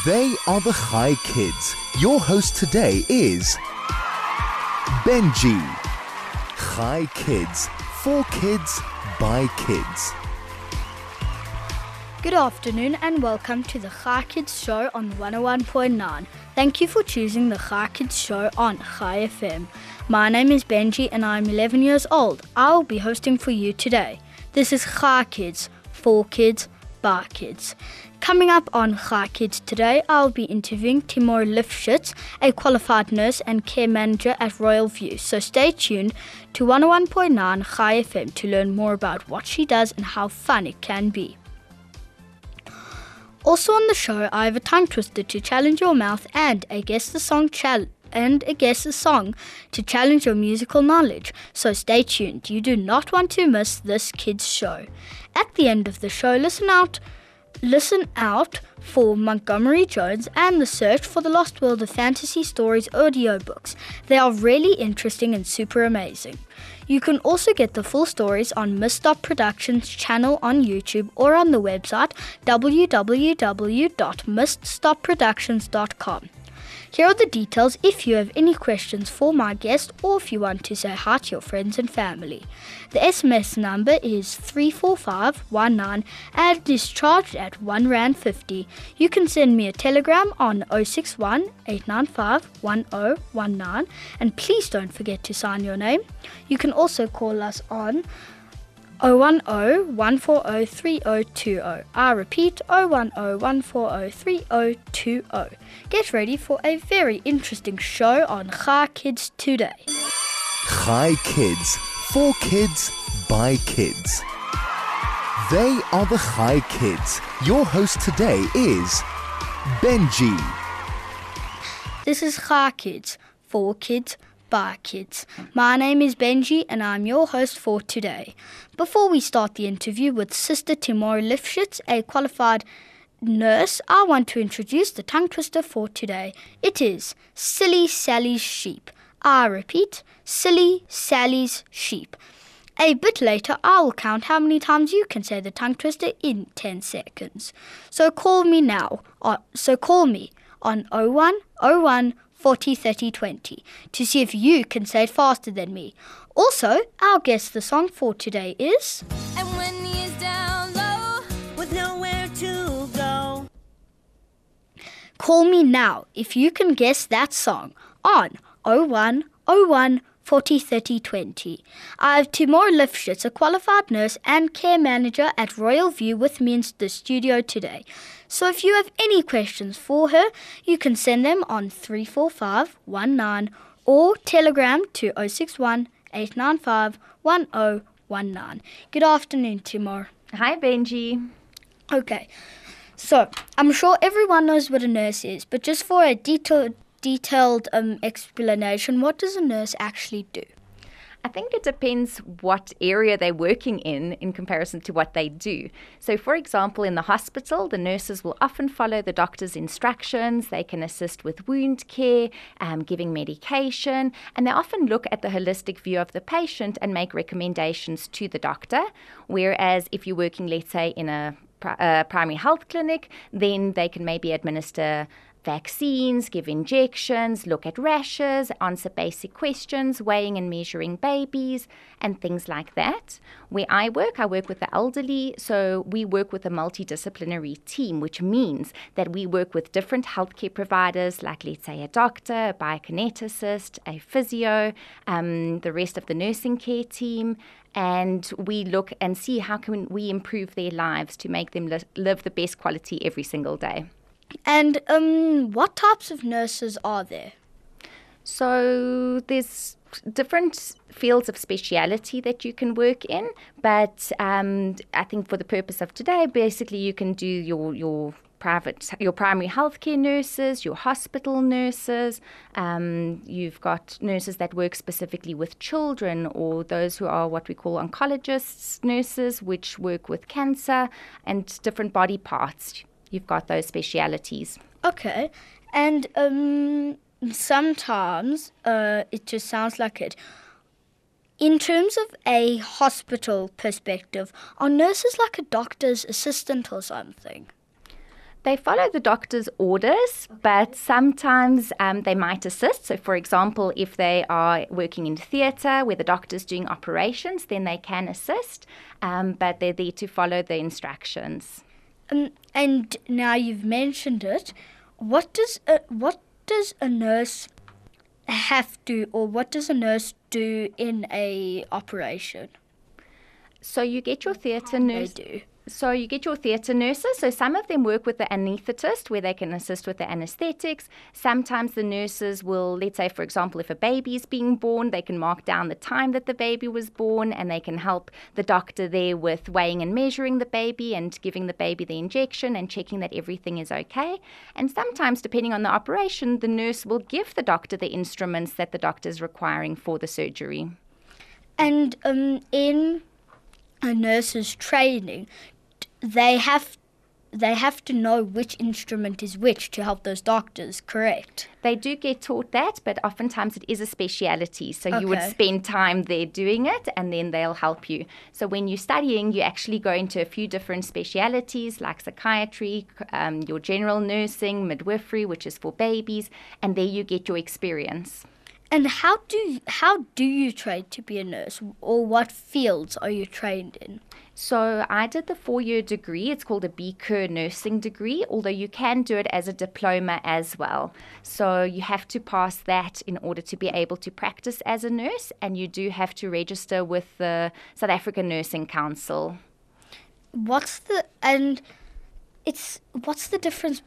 They are the Chai Kids. Your host today is Benji. Chai Kids. For kids, by kids. Good afternoon and welcome to the Chai Kids show on 101.9. Thank you for choosing the Chai Kids show on Chai FM. My name is Benji and I'm 11 years old. I will be hosting for you today. This is Chai Kids, for kids, by kids. Coming up on Chai Kids today, I'll be interviewing Timor Lifschitz, a qualified nurse and care manager at Royal View. So stay tuned to 101.9 Chai FM to learn more about what she does and how fun it can be. Also on the show, I have a tongue twister to challenge your mouth and a guess the song challenge and a guess the song to challenge your musical knowledge. So stay tuned. You do not want to miss this kids show. At the end of the show, listen out listen out for Montgomery Jones and the search for the Lost World of Fantasy Stories audiobooks. They are really interesting and super amazing. You can also get the full stories on Misstop Productions channel on YouTube or on the website www.miststopproductions.com. Here are the details if you have any questions for my guest or if you want to say hi to your friends and family. The SMS number is 34519 and is charged at 1 Rand 50. You can send me a telegram on 061 895 1019 and please don't forget to sign your name. You can also call us on 010-140-3020. I repeat, 010-140-3020. Get ready for a very interesting show on Chai Kids today. Chai Kids. For kids, by kids. They are the Chai Kids. Your host today is Benji. This is Chai Kids. For kids, by kids. My name is Benji and I'm your host for today. Before we start the interview with Sister Timor Lifschitz, a qualified nurse, I want to introduce the tongue twister for today. It is Silly Sally's Sheep. I repeat, Silly Sally's Sheep. A bit later, I will count how many times you can say the tongue twister in 10 seconds. So call me now. Uh, so call me on 0101 40 30 20 to see if you can say it faster than me. Also, our guess the song for today is. And when he is down low with nowhere to go. Call me now if you can guess that song on 0101 40 30 20. I have Timor Lifschitz, a qualified nurse and care manager at Royal View, with me in the studio today. So if you have any questions for her, you can send them on 34519 or telegram to 061 895 1019. Good afternoon, Timor. Hi, Benji. Okay, so I'm sure everyone knows what a nurse is, but just for a detailed detailed um, explanation, what does a nurse actually do? I think it depends what area they're working in in comparison to what they do. So, for example, in the hospital, the nurses will often follow the doctor's instructions. They can assist with wound care, um, giving medication, and they often look at the holistic view of the patient and make recommendations to the doctor. Whereas, if you're working, let's say, in a uh, primary health clinic, then they can maybe administer vaccines, give injections, look at rashes, answer basic questions, weighing and measuring babies, and things like that. Where I work, I work with the elderly, so we work with a multidisciplinary team, which means that we work with different healthcare providers, like let's say a doctor, a biokineticist, a physio, um, the rest of the nursing care team, and we look and see how can we improve their lives to make them li- live the best quality every single day. And um, what types of nurses are there? So there's different fields of speciality that you can work in, but um, I think for the purpose of today, basically you can do your your private, your primary healthcare nurses, your hospital nurses. Um, you've got nurses that work specifically with children, or those who are what we call oncologists, nurses, which work with cancer and different body parts you've got those specialities. Okay, and um, sometimes uh, it just sounds like it. In terms of a hospital perspective, are nurses like a doctor's assistant or something? They follow the doctor's orders, but sometimes um, they might assist. So, for example, if they are working in theatre where the doctor's doing operations, then they can assist, um, but they're there to follow the instructions. Um, and now you've mentioned it. What does a, what does a nurse have to, or what does a nurse do in a operation? So, you get your theatre They nurse. do. So you get your theatre nurses. So some of them work with the anaesthetist where they can assist with the anesthetics. Sometimes the nurses will, let's say, for example, if a baby is being born, they can mark down the time that the baby was born and they can help the doctor there with weighing and measuring the baby and giving the baby the injection and checking that everything is okay. And sometimes, depending on the operation, the nurse will give the doctor the instruments that the doctor is requiring for the surgery. And um, in a nurse's training, they have they have to know which instrument is which to help those doctors. Correct. They do get taught that, but oftentimes it is a speciality. So you would spend time there doing it and then they'll help you. So when you're studying, you actually go into a few different specialities like psychiatry, um, your general nursing, midwifery, which is for babies, and there you get your experience. And how do how do you train to be a nurse, or what fields are you trained in? So I did the four year degree. It's called a B Cur nursing degree, although you can do it as a diploma as well. So you have to pass that in order to be able to practice as a nurse, and you do have to register with the South African Nursing Council. What's the and it's what's the difference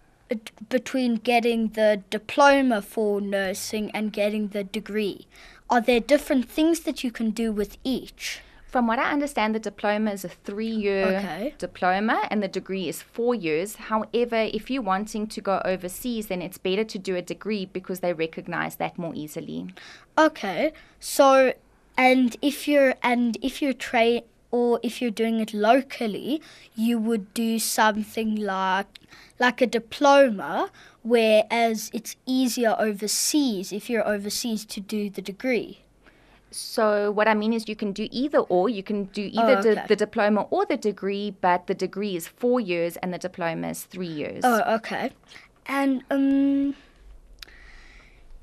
between getting the diploma for nursing and getting the degree? Are there different things that you can do with each? From what I understand, the diploma is a three year Okay. diploma and the degree is four years. However, if you're wanting to go overseas, then it's better to do a degree because they recognize that more easily. Okay, so and if you're and if you're train or if you're doing it locally, you would do something like like a diploma, whereas it's easier overseas if you're overseas to do the degree. So what I mean is you can do either or. You can do either Oh, the, okay. the diploma or the degree, but the degree is four years and the diploma is three years. Oh, okay. And um,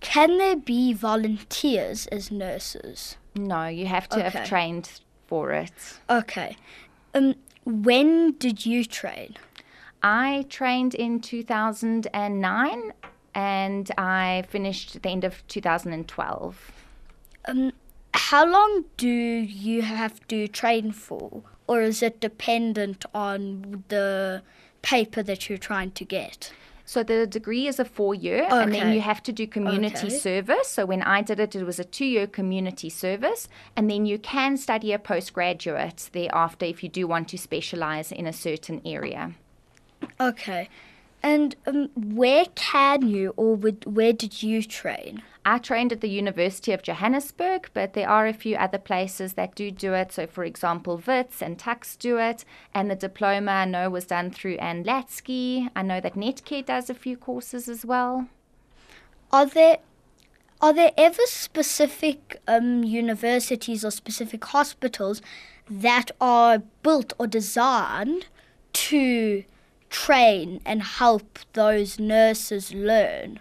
can there be volunteers as nurses? No, you have to Okay. have trained for it. Okay. Um, when did you train? I trained in 2009 and I finished at the end of 2012. Um, how long do you have to train for, or is it dependent on the paper that you're trying to get? So the degree is a four year, and then you have to do community Okay. service. So when I did it, it was a two year community service, and then you can study a postgraduate thereafter if you do want to specialize in a certain area. Okay. And um, where can you, or would, where did you train? I trained at the University of Johannesburg, but there are a few other places that do do it. So, for example, Wits and Tuks do it, and the diploma I know was done through Ann Latsky. I know that Netcare does a few courses as well. Are there are there ever specific um, universities or specific hospitals that are built or designed to train and help those nurses learn?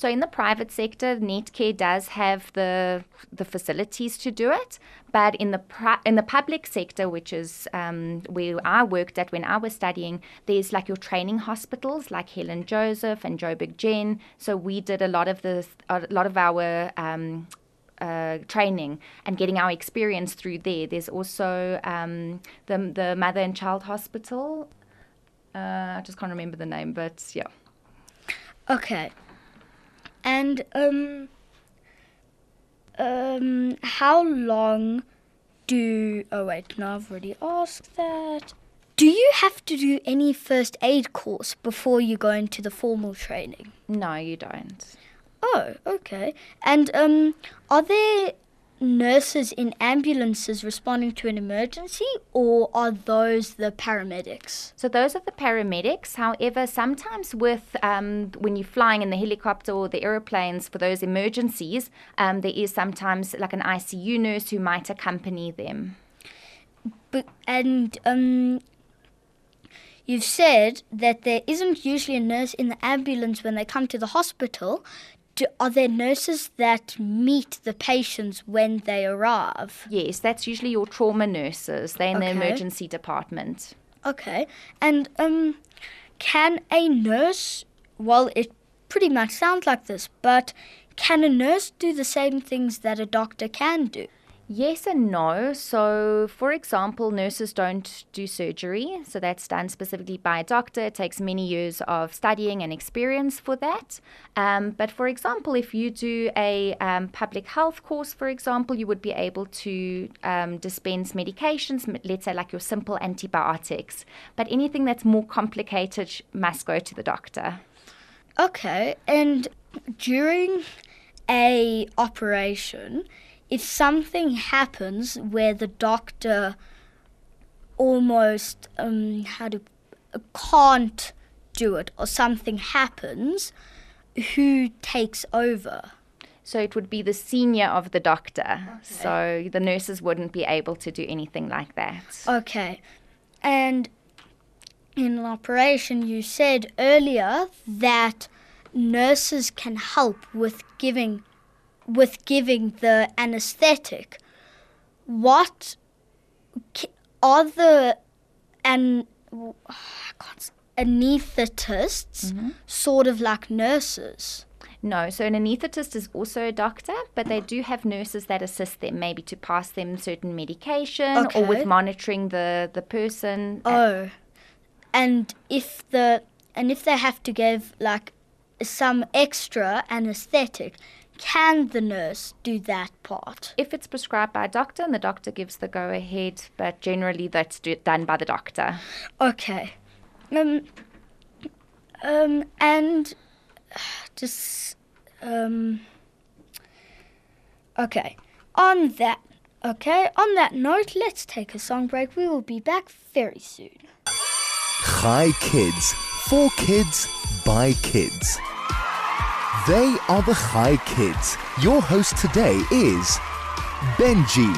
So in the private sector, Netcare does have the the facilities to do it, but in the pri- in the public sector, which is um, where I worked at when I was studying, there's like your training hospitals like Helen Joseph and Joburg Gen. So we did a lot of the a lot of our um, uh, training and getting our experience through there. There's also um, the the mother and child hospital. Uh, I just can't remember the name, but yeah. Okay. And um um how long do oh wait, no I've already asked that. Do you have to do any first aid course before you go into the formal training? No, you don't. Oh, okay. And um are there nurses in ambulances responding to an emergency or are those the paramedics? So those are the paramedics. However, sometimes with um, when you're flying in the helicopter or the aeroplanes for those emergencies, um, there is sometimes like an ICU nurse who might accompany them. But, and um, you've said that there isn't usually a nurse in the ambulance when they come to the hospital. Do, are there nurses that meet the patients when they arrive? Yes, that's usually your trauma nurses. They're in Okay. the emergency department. Okay. And um, can a nurse, well, it pretty much sounds like this, but can a nurse do the same things that a doctor can do? Yes and no. So, for example, nurses don't do surgery. So, that's done specifically by a doctor. It takes many years of studying and experience for that. Um, but, for example, if you do a um, public health course, for example, you would be able to um, dispense medications, let's say like your simple antibiotics. But anything that's more complicated must go to the doctor. Okay. And during a operation, if something happens where the doctor almost um, how do can't do it or something happens, who takes over? So it would be the senior of the doctor. So the nurses wouldn't be able to do anything like that. Okay. And in an operation, you said earlier that nurses can help with giving with giving the anesthetic. What are the and I can't s- anesthetists mm-hmm. sort of like nurses? No, so an anaesthetist is also a doctor, but they do have nurses that assist them, maybe to pass them certain medication or with monitoring the, the person. Oh, and if the and if they have to give like some extra anesthetic, can the nurse do that part? If it's prescribed by a doctor and the doctor gives the go ahead, but generally that's do- done by the doctor. Okay. Um. Um. And just um. Okay. On that. Okay. On that note, let's take a song break. We will be back very soon. Chai Kids, for kids, by kids. They are the Chai Kids. Your host today is Benji.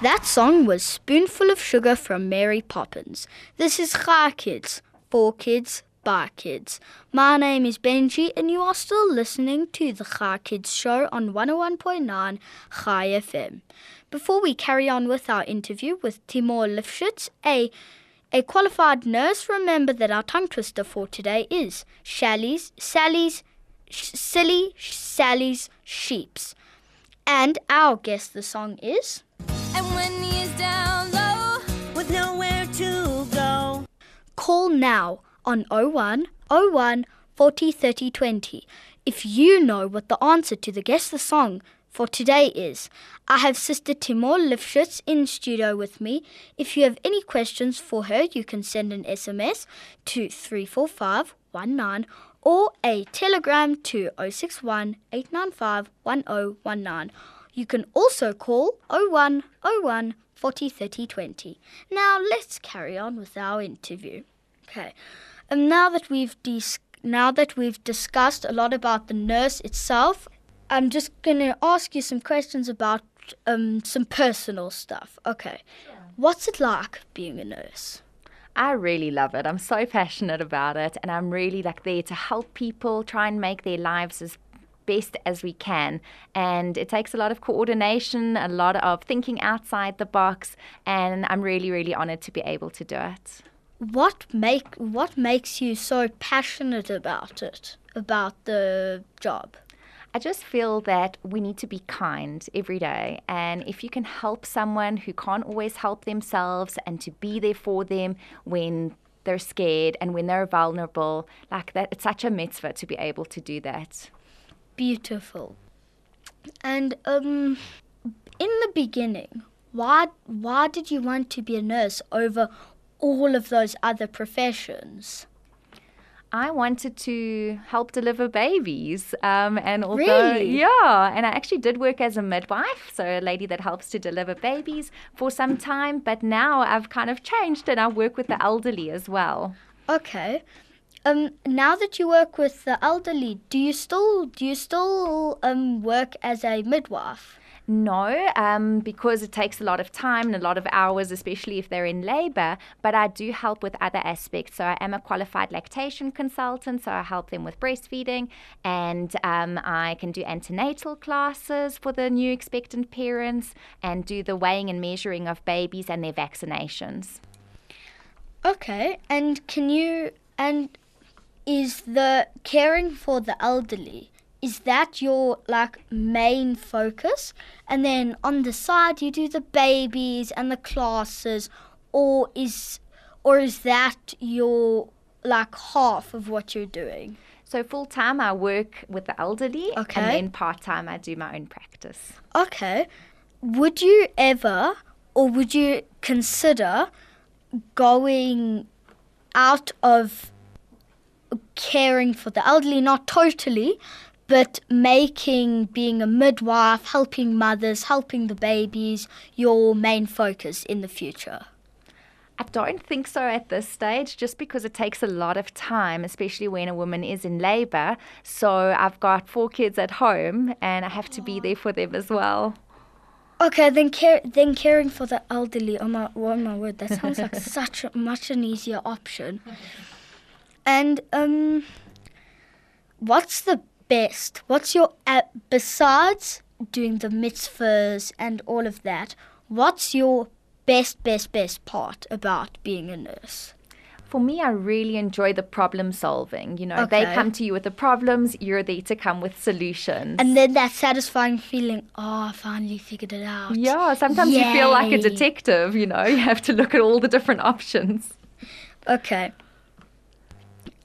That song was Spoonful of Sugar from Mary Poppins. This is Chai Kids, for kids, by kids. My name is Benji, and you are still listening to the Chai Kids show on 101.9 Chai FM. Before we carry on with our interview with Timor Lifschitz, a a qualified nurse, remember that our tongue twister for today is Sally's, Sally's, sh- silly Sally's sheeps. And our guess the song is. And when he is down low with nowhere to go. Call now on 01 01 40 30 20 if you know what the answer to the Guess the Song for today is. I have Sister Timor Lifschitz in studio with me. If you have any questions for her, you can send an SMS to 34519 or a telegram to 061 895 1019. You can also call 0101 40 Now let's carry on with our interview. Okay. Um, now that we've dis- now that we've discussed a lot about the nurse itself, I'm just gonna ask you some questions about um, some personal stuff. Okay. What's it like being a nurse? I really love it. I'm so passionate about it, and I'm really like there to help people try and make their lives as best as we can. And it takes a lot of coordination, a lot of thinking outside the box, and I'm really, really honored to be able to do it. What make what makes you so passionate about it? About the job? I just feel that we need to be kind every day. And if you can help someone who can't always help themselves and to be there for them when they're scared and when they're vulnerable, like that, it's such a mitzvah to be able to do that. Beautiful. And um in the beginning, why why did you want to be a nurse over all of those other professions? I wanted to help deliver babies. Um, and although, Really? yeah, and I actually did work as a midwife, so a lady that helps to deliver babies for some time. But now I've kind of changed and I work with the elderly as well. Okay. Um now that you work with the elderly, do you still do you still um work as a midwife? No, um, because it takes a lot of time and a lot of hours, especially if they're in labor. But I do help with other aspects. So I am a qualified lactation consultant, so I help them with breastfeeding, and um, I can do antenatal classes for the new expectant parents and do the weighing and measuring of babies and their vaccinations. Okay, and can you and is the caring for the elderly is that your like main focus and then on the side you do the babies and the classes or is or is that your like half of what you're doing? So full time, I work with the elderly, Okay. and then part time, I do my own practice. Okay. Would you ever or would you consider going out of caring for the elderly, not totally, but making being a midwife, helping mothers, helping the babies your main focus in the future? I don't think so at this stage, just because it takes a lot of time, especially when a woman is in labor. So I've got four kids at home, and I have to be there for them as well. Okay, then care then caring for the elderly. Oh my, oh my word, that sounds like such a, much an easier option. And um, what's the best? What's your uh, besides doing the mitzvahs and all of that? What's your best, best, best part about being a nurse? For me, I really enjoy the problem solving. You know, they come to you with the problems, you're there to come with solutions. And then that satisfying feeling, oh, I finally figured it out. yeah, sometimes you feel like a detective, you know, you have to look at all the different options. Okay.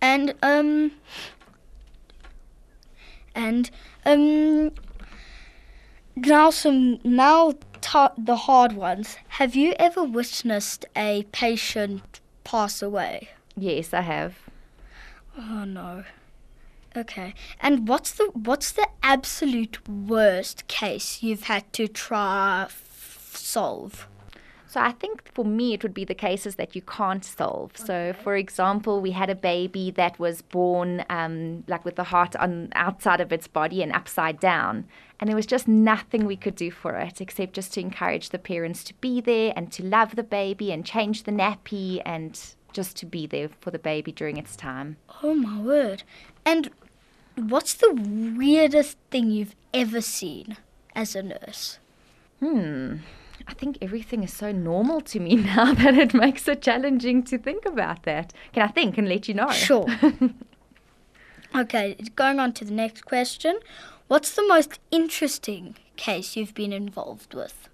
And um and um now some now the hard ones. Have you ever witnessed a patient pass away? Yes, I have. Oh no. Okay. And what's the what's the absolute worst case you've had to try solve? So I think for me it would be the cases that you can't solve. So for example, we had a baby that was born um, like with the heart on outside of its body and upside down, and there was just nothing we could do for it except just to encourage the parents to be there and to love the baby and change the nappy and just to be there for the baby during its time. Oh my word. And what's the weirdest thing you've ever seen as a nurse? Hmm. I think everything is so normal to me now that it makes it challenging to think about that. Can I think and let you know? Sure. okay, going on to the next question. What's the most interesting case you've been involved with?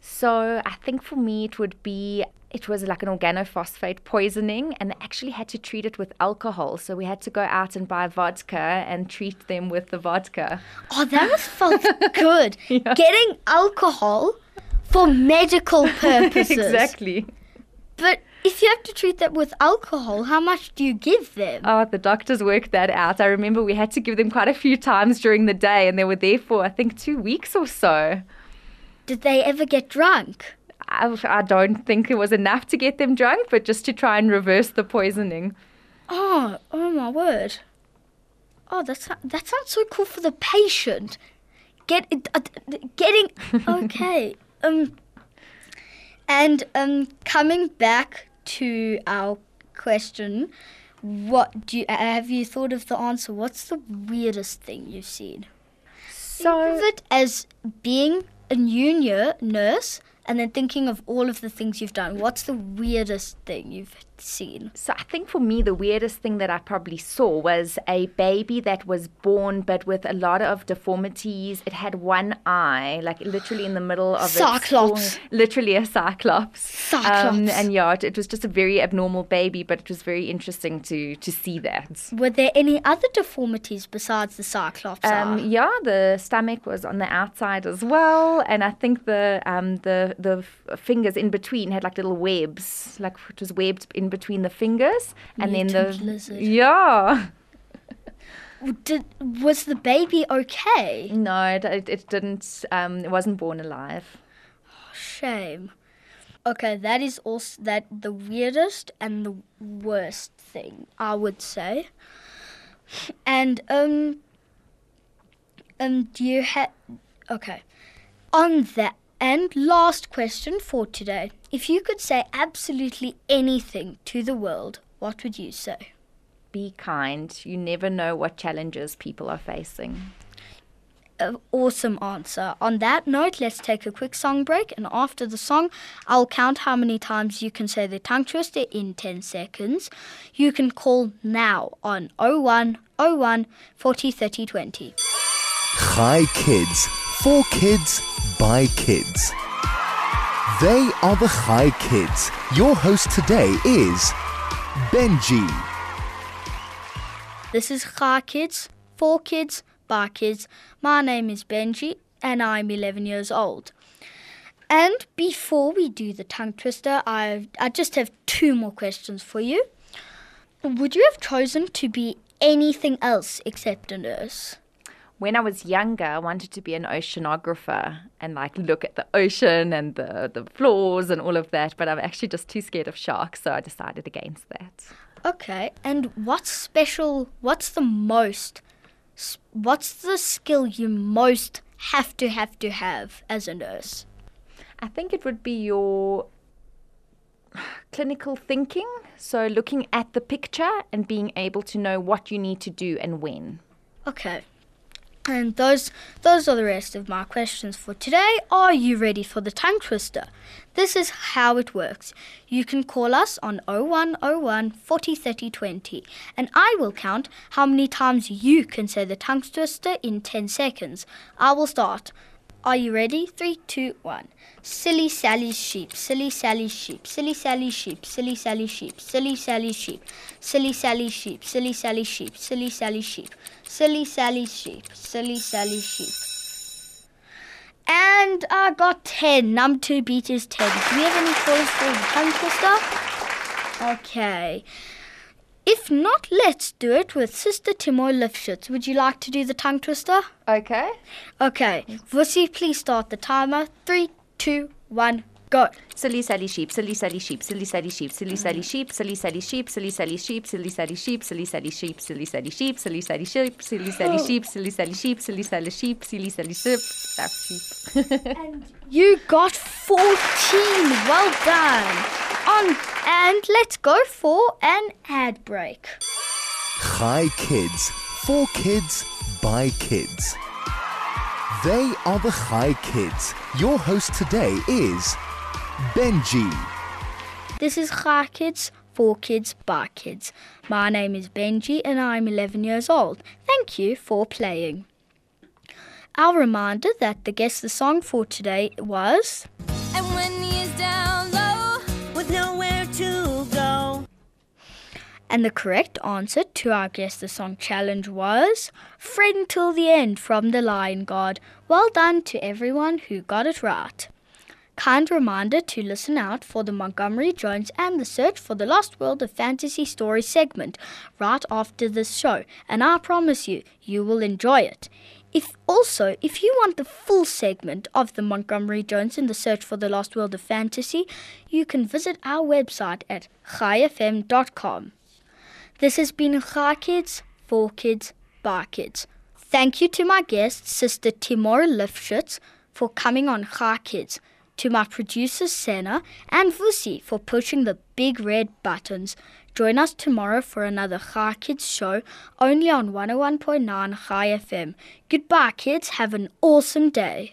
So I think for me it would be it was like an organophosphate poisoning and they actually had to treat it with alcohol. So we had to go out and buy vodka and treat them with the vodka. Oh, that must felt good. Getting alcohol for medical purposes. exactly. But if you have to treat that with alcohol, how much do you give them? Oh, the doctors worked that out. I remember we had to give them quite a few times during the day and they were there for I think 2 weeks or so. Did they ever get drunk? I, I don't think it was enough to get them drunk, but just to try and reverse the poisoning. Oh, oh my word. Oh, that's that sounds so cool for the patient. Get uh, getting okay. Um, and um, coming back to our question, what do you have you thought of the answer? What's the weirdest thing you've seen? Think of So it as being a junior nurse, and then thinking of all of the things you've done. What's the weirdest thing you've seen? So I think for me, the weirdest thing that I probably saw was a baby that was born but with a lot of deformities. It had one eye, like literally in the middle of a Cyclops. it. Literally a cyclops. Cyclops. and yeah, it, it was just a very abnormal baby, but it was very interesting to to see that. Were there any other deformities besides the cyclops Um, yeah, the stomach was on the outside as well, and I think the um, the the fingers in between had like little webs, like it was webbed in between the fingers, and then the lizard. yeah. Did, was the baby okay? No, it, it, it didn't. Um, it wasn't born alive. Oh, Shame. Okay, that is also that the weirdest and the worst thing I would say. And um, um, do you have? Okay, On that, and last question for today. If you could say absolutely anything to the world, what would you say? Be kind. You never know what challenges people are facing. An awesome answer. On that note, let's take a quick song break, and after the song, I'll count how many times you can say the tongue twister in 10 seconds. You can call now on 01 01 40 30 20. Chai Kids, for kids, by kids. They are the Chai Kids. Your host today is Benji. This is Chai Kids, for kids, by kids. My name is Benji, and I'm 11 years old. And before we do the tongue twister, I I just have two more questions for you. Would you have chosen to be anything else except a nurse? When I was younger, I wanted to be an oceanographer and like look at the ocean and the, the floors and all of that, but I'm actually just too scared of sharks, so I decided against that. Okay, and what's special? What's the most? What's the skill you most have to have to have as a nurse? I think it would be your clinical thinking. So, looking at the picture and being able to know what you need to do and when. Okay. And those those are the rest of my questions for today. Are you ready for the tongue twister? This is how it works. You can call us on 0101 40 30 20 and I will count how many times you can say the tongue twister in 10 seconds. I will start. Are you ready? Three, two, one. Silly Sally's sheep, silly Sally's sheep, silly Sally's sheep, silly Sally's sheep, silly Sally's sheep, silly Sally's sheep, silly Sally's sheep, silly Sally's sheep, silly Sally's sheep, silly Sally's sheep. And I got 10. Number two beat is 10. Do we have any callers for the tongue twister? Okay. If not, let's do it with Sister Timor Lifschitz. Would you like to do the tongue twister? Okay. Okay. Vusi, please start the timer. Three, two, one, go. Silly Sally sheep, silly Sally sheep, silly Sally sheep, silly Sally sheep, silly Sally sheep, silly Sally sheep, silly Sally sheep, silly Sally sheep, silly Sally sheep, silly Sally sheep, silly Sally sheep, silly Sally sheep, silly Sally sheep, silly Sally sheep, that's sheep. You got 14. Well done. On and let's go for an ad break. Chai Kids, for kids, by kids. They are the Chai Kids. Your host today is Benji. This is Chai Kids, for kids, by kids. My name is Benji and I'm 11 years old. Thank you for playing. Our reminder that the guess the song for today was And when he is down And the correct answer to our Guess the Song challenge was Friend Till the End from the Lion Guard. Well done to everyone who got it right. Kind reminder to listen out for the Montgomery Jones and the Search for the Lost World of Fantasy Stories segment right after this show, and I promise you, you will enjoy it. If also, if you want the full segment of the Montgomery Jones in the Search for the Lost World of Fantasy, you can visit our website at chaifm.com. This has been Chai Kids, for kids, by kids. Thank you to my guest, Sister Timora Lifschitz, for coming on Chai Kids, to my producers, Senna and Vusi, for pushing the big red buttons. Join us tomorrow for another Chai Kids show, only on 101.9 Chai FM. Goodbye, kids. Have an awesome day.